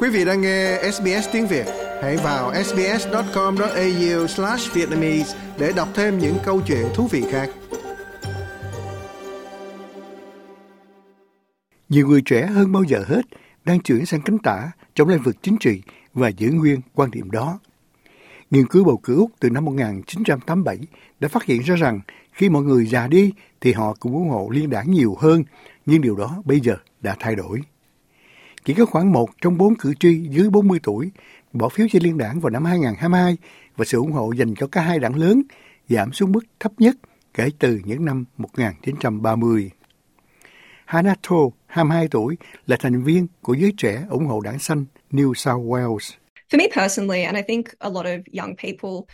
Quý vị đang nghe SBS tiếng Việt, hãy vào sbs.com.au/vietnamese để đọc thêm những câu chuyện thú vị khác. Nhiều người trẻ hơn bao giờ hết đang chuyển sang cánh tả trong lĩnh vực chính trị và giữ nguyên quan điểm đó. Nghiên cứu bầu cử Úc từ năm 1987 đã phát hiện ra rằng khi mọi người già đi thì họ cũng ủng hộ liên đảng nhiều hơn, nhưng điều đó bây giờ đã thay đổi. Chỉ có khoảng một trong bốn cử tri dưới 40 tuổi bỏ phiếu cho liên đảng vào năm 2022 và sự ủng hộ dành cho cả hai đảng lớn giảm xuống mức thấp nhất kể từ những năm 1930. Hannah 22 tuổi, là thành viên của giới trẻ ủng hộ đảng xanh New South Wales. For me personally, and I think a lot of young people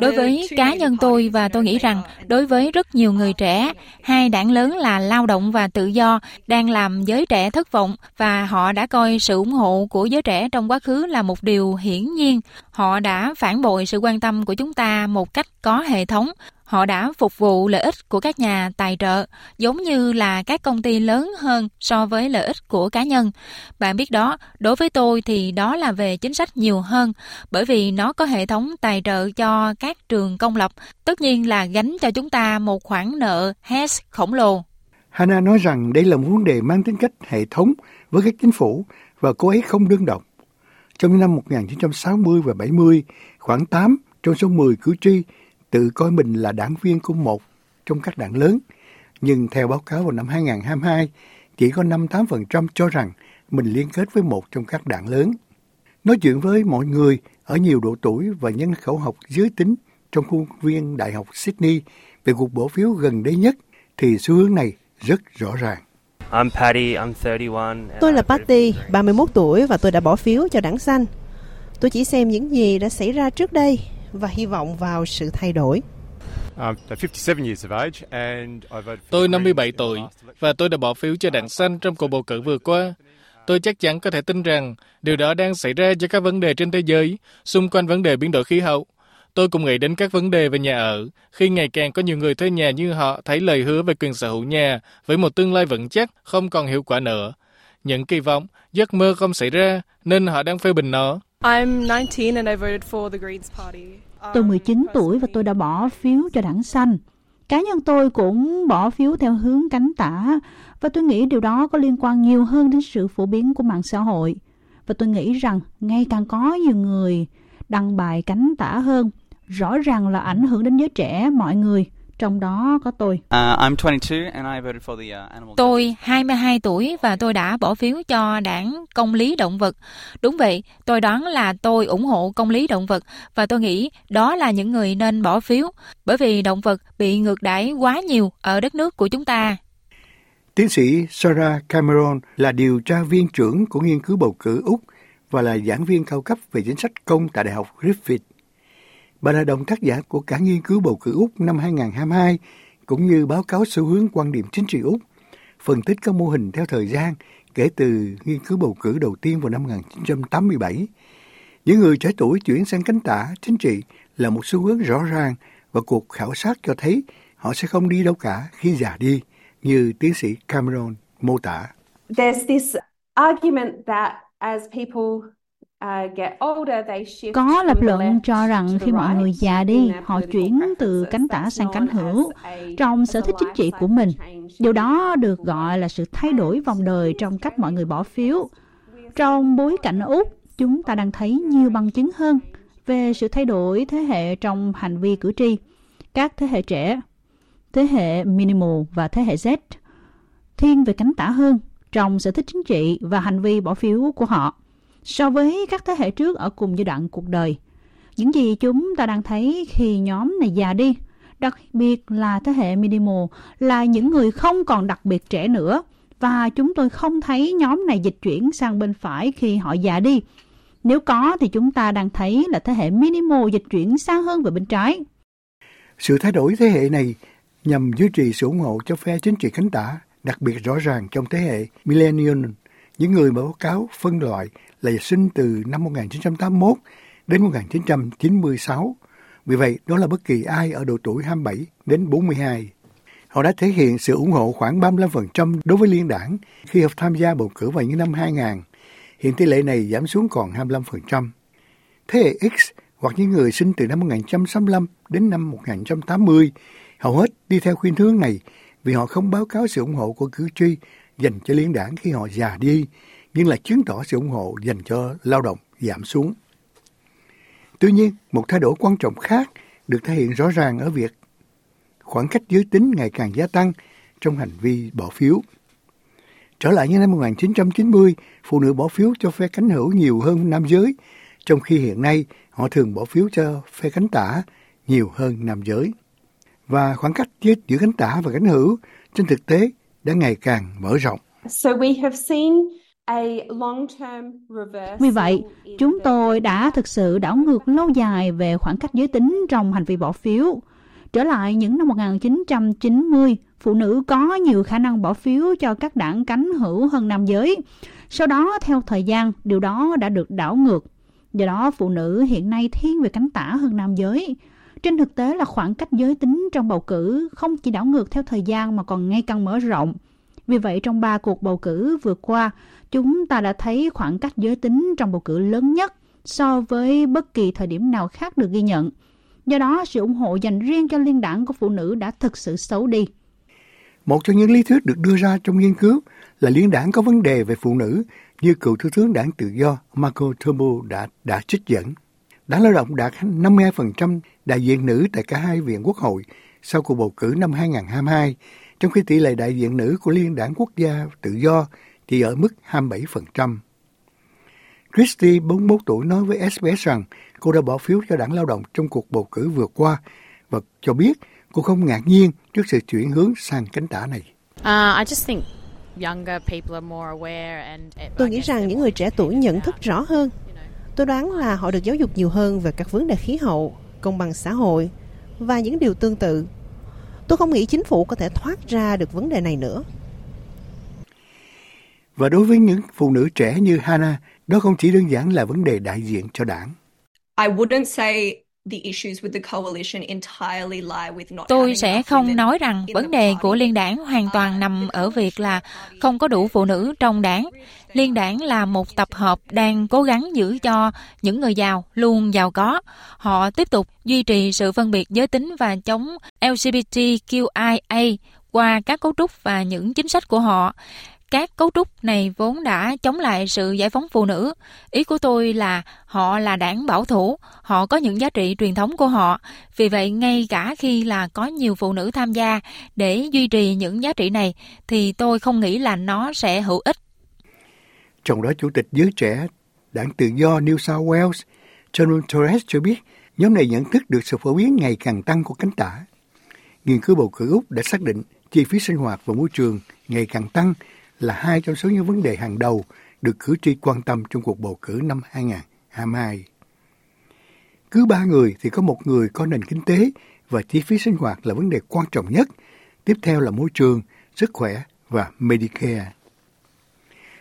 Đối với cá nhân tôi và tôi nghĩ rằng đối với rất nhiều người trẻ, hai đảng lớn là lao động và tự do đang làm giới trẻ thất vọng và họ đã coi sự ủng hộ của giới trẻ trong quá khứ là một điều hiển nhiên. Họ đã phản bội sự quan tâm của chúng ta một cách có hệ thống. Họ đã phục vụ lợi ích của các nhà tài trợ, giống như là các công ty lớn hơn so với lợi ích của cá nhân. Bạn biết đó, đối với tôi thì đó là về chính sách nhiều hơn, bởi vì nó có hệ thống tài trợ cho các trường công lập, tất nhiên là gánh cho chúng ta một khoản nợ HES khổng lồ. hana nói rằng đây là một vấn đề mang tính cách hệ thống với các chính phủ và cô ấy không đơn độc. Trong những năm 1960 và 70, khoảng 8 trong số 10 cử tri tự coi mình là đảng viên của một trong các đảng lớn. Nhưng theo báo cáo vào năm 2022, chỉ có 58% cho rằng mình liên kết với một trong các đảng lớn. Nói chuyện với mọi người ở nhiều độ tuổi và nhân khẩu học giới tính trong khuôn viên Đại học Sydney về cuộc bỏ phiếu gần đây nhất thì xu hướng này rất rõ ràng. I'm Patty, I'm 31. Tôi là Patty, 31 tuổi và tôi đã bỏ phiếu cho đảng xanh. Tôi chỉ xem những gì đã xảy ra trước đây và hy vọng vào sự thay đổi. Tôi 57 tuổi và tôi đã bỏ phiếu cho đảng xanh trong cuộc bầu cử vừa qua. Tôi chắc chắn có thể tin rằng điều đó đang xảy ra cho các vấn đề trên thế giới xung quanh vấn đề biến đổi khí hậu. Tôi cũng nghĩ đến các vấn đề về nhà ở, khi ngày càng có nhiều người thuê nhà như họ thấy lời hứa về quyền sở hữu nhà với một tương lai vững chắc không còn hiệu quả nữa. Những kỳ vọng, giấc mơ không xảy ra nên họ đang phê bình nó. I'm 19 and I voted for the Greens Party. Tôi 19 tuổi và tôi đã bỏ phiếu cho đảng xanh. Cá nhân tôi cũng bỏ phiếu theo hướng cánh tả và tôi nghĩ điều đó có liên quan nhiều hơn đến sự phổ biến của mạng xã hội. Và tôi nghĩ rằng ngày càng có nhiều người đăng bài cánh tả hơn, rõ ràng là ảnh hưởng đến giới trẻ mọi người trong đó có tôi. Uh, I'm 22 and I voted for the uh, animal. Tôi 22 tuổi và tôi đã bỏ phiếu cho đảng công lý động vật. Đúng vậy, tôi đoán là tôi ủng hộ công lý động vật và tôi nghĩ đó là những người nên bỏ phiếu bởi vì động vật bị ngược đãi quá nhiều ở đất nước của chúng ta. Tiến sĩ Sarah Cameron là điều tra viên trưởng của nghiên cứu bầu cử Úc và là giảng viên cao cấp về chính sách công tại Đại học Griffith. Bà là đồng tác giả của cả nghiên cứu bầu cử Úc năm 2022, cũng như báo cáo xu hướng quan điểm chính trị Úc, phân tích các mô hình theo thời gian kể từ nghiên cứu bầu cử đầu tiên vào năm 1987. Những người trẻ tuổi chuyển sang cánh tả chính trị là một xu hướng rõ ràng và cuộc khảo sát cho thấy họ sẽ không đi đâu cả khi già đi, như tiến sĩ Cameron mô tả. There's this argument that as people có lập luận cho rằng khi mọi người già đi, họ chuyển từ cánh tả sang cánh hữu trong sở thích chính trị của mình. Điều đó được gọi là sự thay đổi vòng đời trong cách mọi người bỏ phiếu. Trong bối cảnh Úc, chúng ta đang thấy nhiều bằng chứng hơn về sự thay đổi thế hệ trong hành vi cử tri. Các thế hệ trẻ, thế hệ minimal và thế hệ Z thiên về cánh tả hơn trong sở thích chính trị và hành vi bỏ phiếu của họ so với các thế hệ trước ở cùng giai đoạn cuộc đời. Những gì chúng ta đang thấy khi nhóm này già đi, đặc biệt là thế hệ minimal, là những người không còn đặc biệt trẻ nữa, và chúng tôi không thấy nhóm này dịch chuyển sang bên phải khi họ già đi. Nếu có thì chúng ta đang thấy là thế hệ minimal dịch chuyển sang hơn về bên trái. Sự thay đổi thế hệ này nhằm duy trì sự ủng hộ cho phe chính trị cánh tả, đặc biệt rõ ràng trong thế hệ millennial, những người mà báo cáo phân loại là sinh từ năm 1981 đến 1996. Vì vậy, đó là bất kỳ ai ở độ tuổi 27 đến 42. Họ đã thể hiện sự ủng hộ khoảng 35% đối với liên đảng khi họ tham gia bầu cử vào những năm 2000. Hiện tỷ lệ này giảm xuống còn 25%. Thế hệ X hoặc những người sinh từ năm 1965 đến năm 1980 hầu hết đi theo khuyên hướng này vì họ không báo cáo sự ủng hộ của cử tri dành cho liên đảng khi họ già đi, nhưng là chứng tỏ sự ủng hộ dành cho lao động giảm xuống. Tuy nhiên, một thay đổi quan trọng khác được thể hiện rõ ràng ở việc khoảng cách giới tính ngày càng gia tăng trong hành vi bỏ phiếu. Trở lại như năm 1990, phụ nữ bỏ phiếu cho phe cánh hữu nhiều hơn nam giới, trong khi hiện nay họ thường bỏ phiếu cho phe cánh tả nhiều hơn nam giới. Và khoảng cách giữa cánh tả và cánh hữu trên thực tế đã ngày càng mở rộng. So we have seen vì vậy, chúng tôi đã thực sự đảo ngược lâu dài về khoảng cách giới tính trong hành vi bỏ phiếu. Trở lại những năm 1990, phụ nữ có nhiều khả năng bỏ phiếu cho các đảng cánh hữu hơn nam giới. Sau đó, theo thời gian, điều đó đã được đảo ngược. Do đó, phụ nữ hiện nay thiên về cánh tả hơn nam giới. Trên thực tế là khoảng cách giới tính trong bầu cử không chỉ đảo ngược theo thời gian mà còn ngày càng mở rộng. Vì vậy, trong ba cuộc bầu cử vừa qua, chúng ta đã thấy khoảng cách giới tính trong bầu cử lớn nhất so với bất kỳ thời điểm nào khác được ghi nhận. Do đó, sự ủng hộ dành riêng cho liên đảng của phụ nữ đã thực sự xấu đi. Một trong những lý thuyết được đưa ra trong nghiên cứu là liên đảng có vấn đề về phụ nữ như cựu Thủ tướng đảng tự do Marco Turbo đã, đã trích dẫn. Đảng lao động đạt 52% đại diện nữ tại cả hai viện quốc hội sau cuộc bầu cử năm 2022, trong khi tỷ lệ đại diện nữ của Liên đảng Quốc gia Tự do chỉ ở mức 27%. Christie, 41 tuổi, nói với SBS rằng cô đã bỏ phiếu cho đảng lao động trong cuộc bầu cử vừa qua và cho biết cô không ngạc nhiên trước sự chuyển hướng sang cánh tả này. Uh, Tôi nghĩ rằng những người trẻ tuổi nhận thức rõ hơn. Tôi đoán là họ được giáo dục nhiều hơn về các vấn đề khí hậu, công bằng xã hội và những điều tương tự. Tôi không nghĩ chính phủ có thể thoát ra được vấn đề này nữa. Và đối với những phụ nữ trẻ như Hannah, đó không chỉ đơn giản là vấn đề đại diện cho đảng. I wouldn't say Tôi sẽ không nói rằng vấn đề của liên đảng hoàn toàn nằm ở việc là không có đủ phụ nữ trong đảng. Liên đảng là một tập hợp đang cố gắng giữ cho những người giàu luôn giàu có. Họ tiếp tục duy trì sự phân biệt giới tính và chống LGBTQIA qua các cấu trúc và những chính sách của họ các cấu trúc này vốn đã chống lại sự giải phóng phụ nữ. Ý của tôi là họ là đảng bảo thủ, họ có những giá trị truyền thống của họ. Vì vậy, ngay cả khi là có nhiều phụ nữ tham gia để duy trì những giá trị này, thì tôi không nghĩ là nó sẽ hữu ích. Trong đó, Chủ tịch giới trẻ đảng tự do New South Wales, John Torres cho biết nhóm này nhận thức được sự phổ biến ngày càng tăng của cánh tả. Nghiên cứu bầu cử Úc đã xác định chi phí sinh hoạt và môi trường ngày càng tăng là hai trong số những vấn đề hàng đầu được cử tri quan tâm trong cuộc bầu cử năm 2022. Cứ ba người thì có một người có nền kinh tế và chi phí sinh hoạt là vấn đề quan trọng nhất. Tiếp theo là môi trường, sức khỏe và Medicare.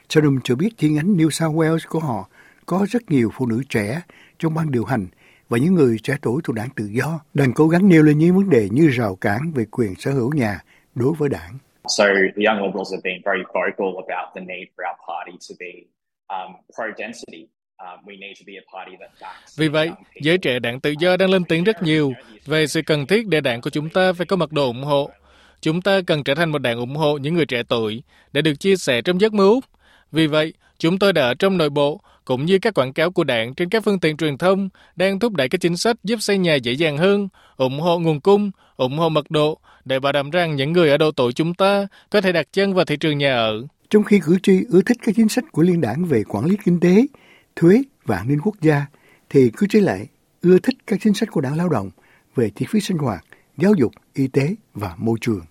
Chatham cho biết chi nhánh New South Wales của họ có rất nhiều phụ nữ trẻ trong ban điều hành và những người trẻ tuổi thuộc đảng tự do đang cố gắng nêu lên những vấn đề như rào cản về quyền sở hữu nhà đối với đảng. So the young liberals have been very vocal about the need for our party to be um, pro-density. Um, Vì vậy, giới trẻ đảng tự do đang lên tiếng rất nhiều về sự cần thiết để đảng của chúng ta phải có mật độ ủng hộ. Chúng ta cần trở thành một đảng ủng hộ những người trẻ tuổi để được chia sẻ trong giấc mơ. Vì vậy, chúng tôi đã ở trong nội bộ cũng như các quảng cáo của đảng trên các phương tiện truyền thông đang thúc đẩy các chính sách giúp xây nhà dễ dàng hơn, ủng hộ nguồn cung, ủng hộ mật độ để bảo đảm rằng những người ở độ tuổi chúng ta có thể đặt chân vào thị trường nhà ở. Trong khi cử tri ưa thích các chính sách của liên đảng về quản lý kinh tế, thuế và an ninh quốc gia, thì cử tri lại ưa thích các chính sách của đảng lao động về chi phí sinh hoạt, giáo dục, y tế và môi trường.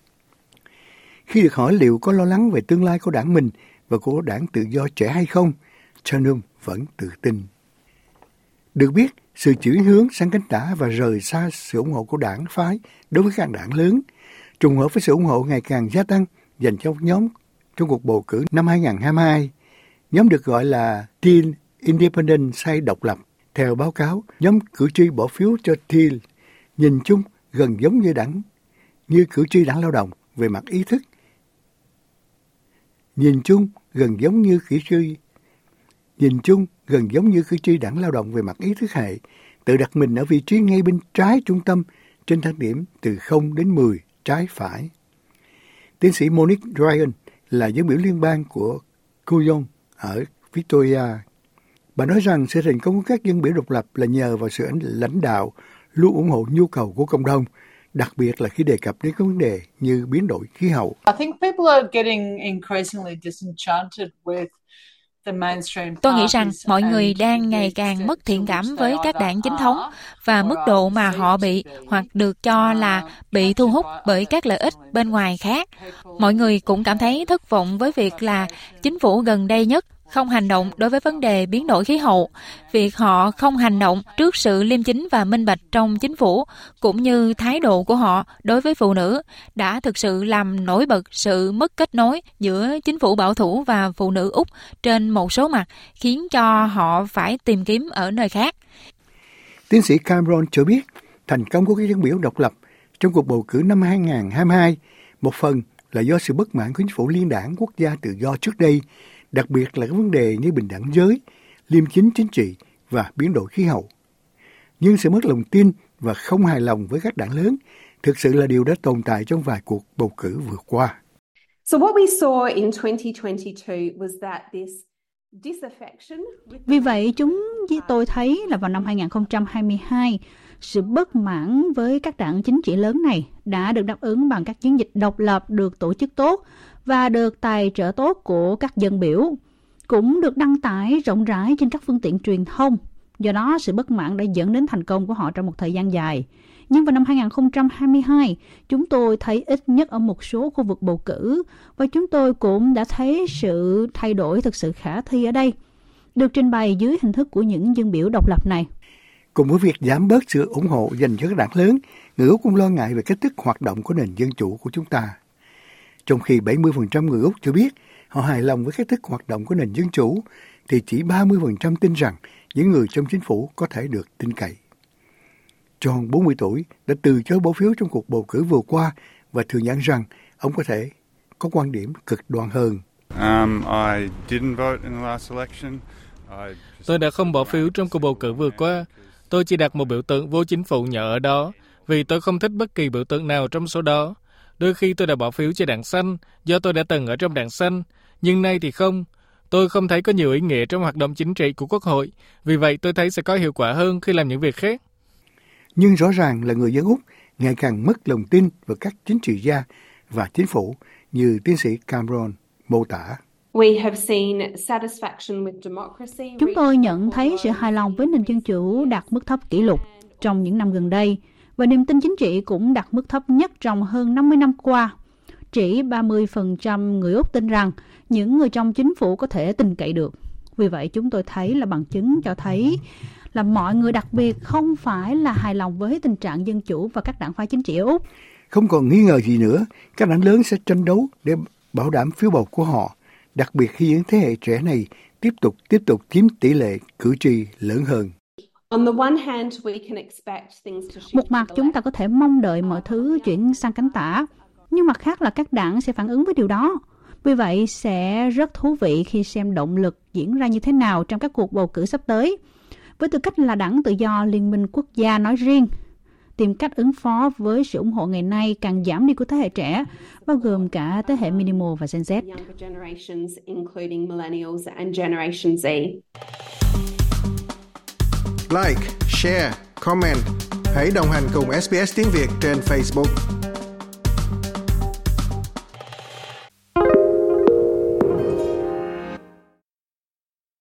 Khi được hỏi liệu có lo lắng về tương lai của đảng mình và của đảng tự do trẻ hay không, Chanum vẫn tự tin. Được biết, sự chuyển hướng sang cánh tả và rời xa sự ủng hộ của đảng phái đối với các đảng lớn, trùng hợp với sự ủng hộ ngày càng gia tăng dành cho nhóm trong cuộc bầu cử năm 2022. Nhóm được gọi là Teen Independent Say độc lập. Theo báo cáo, nhóm cử tri bỏ phiếu cho Teen nhìn chung gần giống như đảng như cử tri đảng lao động về mặt ý thức. Nhìn chung gần giống như cử tri Nhìn chung, gần giống như cử tri đảng lao động về mặt ý thức hệ, tự đặt mình ở vị trí ngay bên trái trung tâm trên thang điểm từ 0 đến 10 trái phải. Tiến sĩ Monique Ryan là dân biểu liên bang của Couillon ở Victoria. Bà nói rằng sự thành công của các dân biểu độc lập là nhờ vào sự lãnh đạo luôn ủng hộ nhu cầu của cộng đồng, đặc biệt là khi đề cập đến các vấn đề như biến đổi khí hậu. I think people are getting increasingly disenchanted with Tôi nghĩ rằng mọi người đang ngày càng mất thiện cảm với các đảng chính thống và mức độ mà họ bị hoặc được cho là bị thu hút bởi các lợi ích bên ngoài khác. Mọi người cũng cảm thấy thất vọng với việc là chính phủ gần đây nhất không hành động đối với vấn đề biến đổi khí hậu, việc họ không hành động trước sự liêm chính và minh bạch trong chính phủ, cũng như thái độ của họ đối với phụ nữ, đã thực sự làm nổi bật sự mất kết nối giữa chính phủ bảo thủ và phụ nữ Úc trên một số mặt, khiến cho họ phải tìm kiếm ở nơi khác. Tiến sĩ Cameron cho biết, thành công của các dân biểu độc lập trong cuộc bầu cử năm 2022 một phần là do sự bất mãn của chính phủ liên đảng quốc gia tự do trước đây đặc biệt là các vấn đề như bình đẳng giới, liêm chính chính trị và biến đổi khí hậu. Nhưng sự mất lòng tin và không hài lòng với các đảng lớn thực sự là điều đã tồn tại trong vài cuộc bầu cử vừa qua. So what we saw in 2022 was that this vì vậy, chúng tôi thấy là vào năm 2022, sự bất mãn với các đảng chính trị lớn này đã được đáp ứng bằng các chiến dịch độc lập được tổ chức tốt và được tài trợ tốt của các dân biểu, cũng được đăng tải rộng rãi trên các phương tiện truyền thông. Do đó, sự bất mãn đã dẫn đến thành công của họ trong một thời gian dài. Nhưng vào năm 2022, chúng tôi thấy ít nhất ở một số khu vực bầu cử và chúng tôi cũng đã thấy sự thay đổi thực sự khả thi ở đây, được trình bày dưới hình thức của những dân biểu độc lập này. Cùng với việc giảm bớt sự ủng hộ dành cho các đảng lớn, người Úc cũng lo ngại về cách thức hoạt động của nền dân chủ của chúng ta. Trong khi 70% người Úc cho biết họ hài lòng với cách thức hoạt động của nền dân chủ, thì chỉ 30% tin rằng những người trong chính phủ có thể được tin cậy. John, 40 tuổi, đã từ chối bỏ phiếu trong cuộc bầu cử vừa qua và thừa nhận rằng ông có thể có quan điểm cực đoan hơn. Um, Tôi đã không bỏ phiếu trong cuộc bầu cử vừa qua. Tôi chỉ đặt một biểu tượng vô chính phủ nhỏ ở đó vì tôi không thích bất kỳ biểu tượng nào trong số đó. Đôi khi tôi đã bỏ phiếu cho đảng xanh do tôi đã từng ở trong đảng xanh, nhưng nay thì không. Tôi không thấy có nhiều ý nghĩa trong hoạt động chính trị của Quốc hội, vì vậy tôi thấy sẽ có hiệu quả hơn khi làm những việc khác. Nhưng rõ ràng là người dân Úc ngày càng mất lòng tin vào các chính trị gia và chính phủ như tiến sĩ Cameron mô tả. Chúng tôi nhận thấy sự hài lòng với nền dân chủ đạt mức thấp kỷ lục trong những năm gần đây và niềm tin chính trị cũng đạt mức thấp nhất trong hơn 50 năm qua. Chỉ 30% người Úc tin rằng những người trong chính phủ có thể tin cậy được. Vì vậy chúng tôi thấy là bằng chứng cho thấy là mọi người đặc biệt không phải là hài lòng với tình trạng dân chủ và các đảng phái chính trị ở Úc. Không còn nghi ngờ gì nữa, các đảng lớn sẽ tranh đấu để bảo đảm phiếu bầu của họ, đặc biệt khi những thế hệ trẻ này tiếp tục tiếp tục chiếm tỷ lệ cử tri lớn hơn. Một mặt chúng ta có thể mong đợi mọi thứ chuyển sang cánh tả, nhưng mặt khác là các đảng sẽ phản ứng với điều đó. Vì vậy sẽ rất thú vị khi xem động lực diễn ra như thế nào trong các cuộc bầu cử sắp tới. Với tư cách là đảng tự do Liên minh quốc gia nói riêng, tìm cách ứng phó với sự ủng hộ ngày nay càng giảm đi của thế hệ trẻ, bao gồm cả thế hệ Minimal và Gen Z. Like, share, comment. Hãy đồng hành cùng SBS tiếng Việt trên Facebook.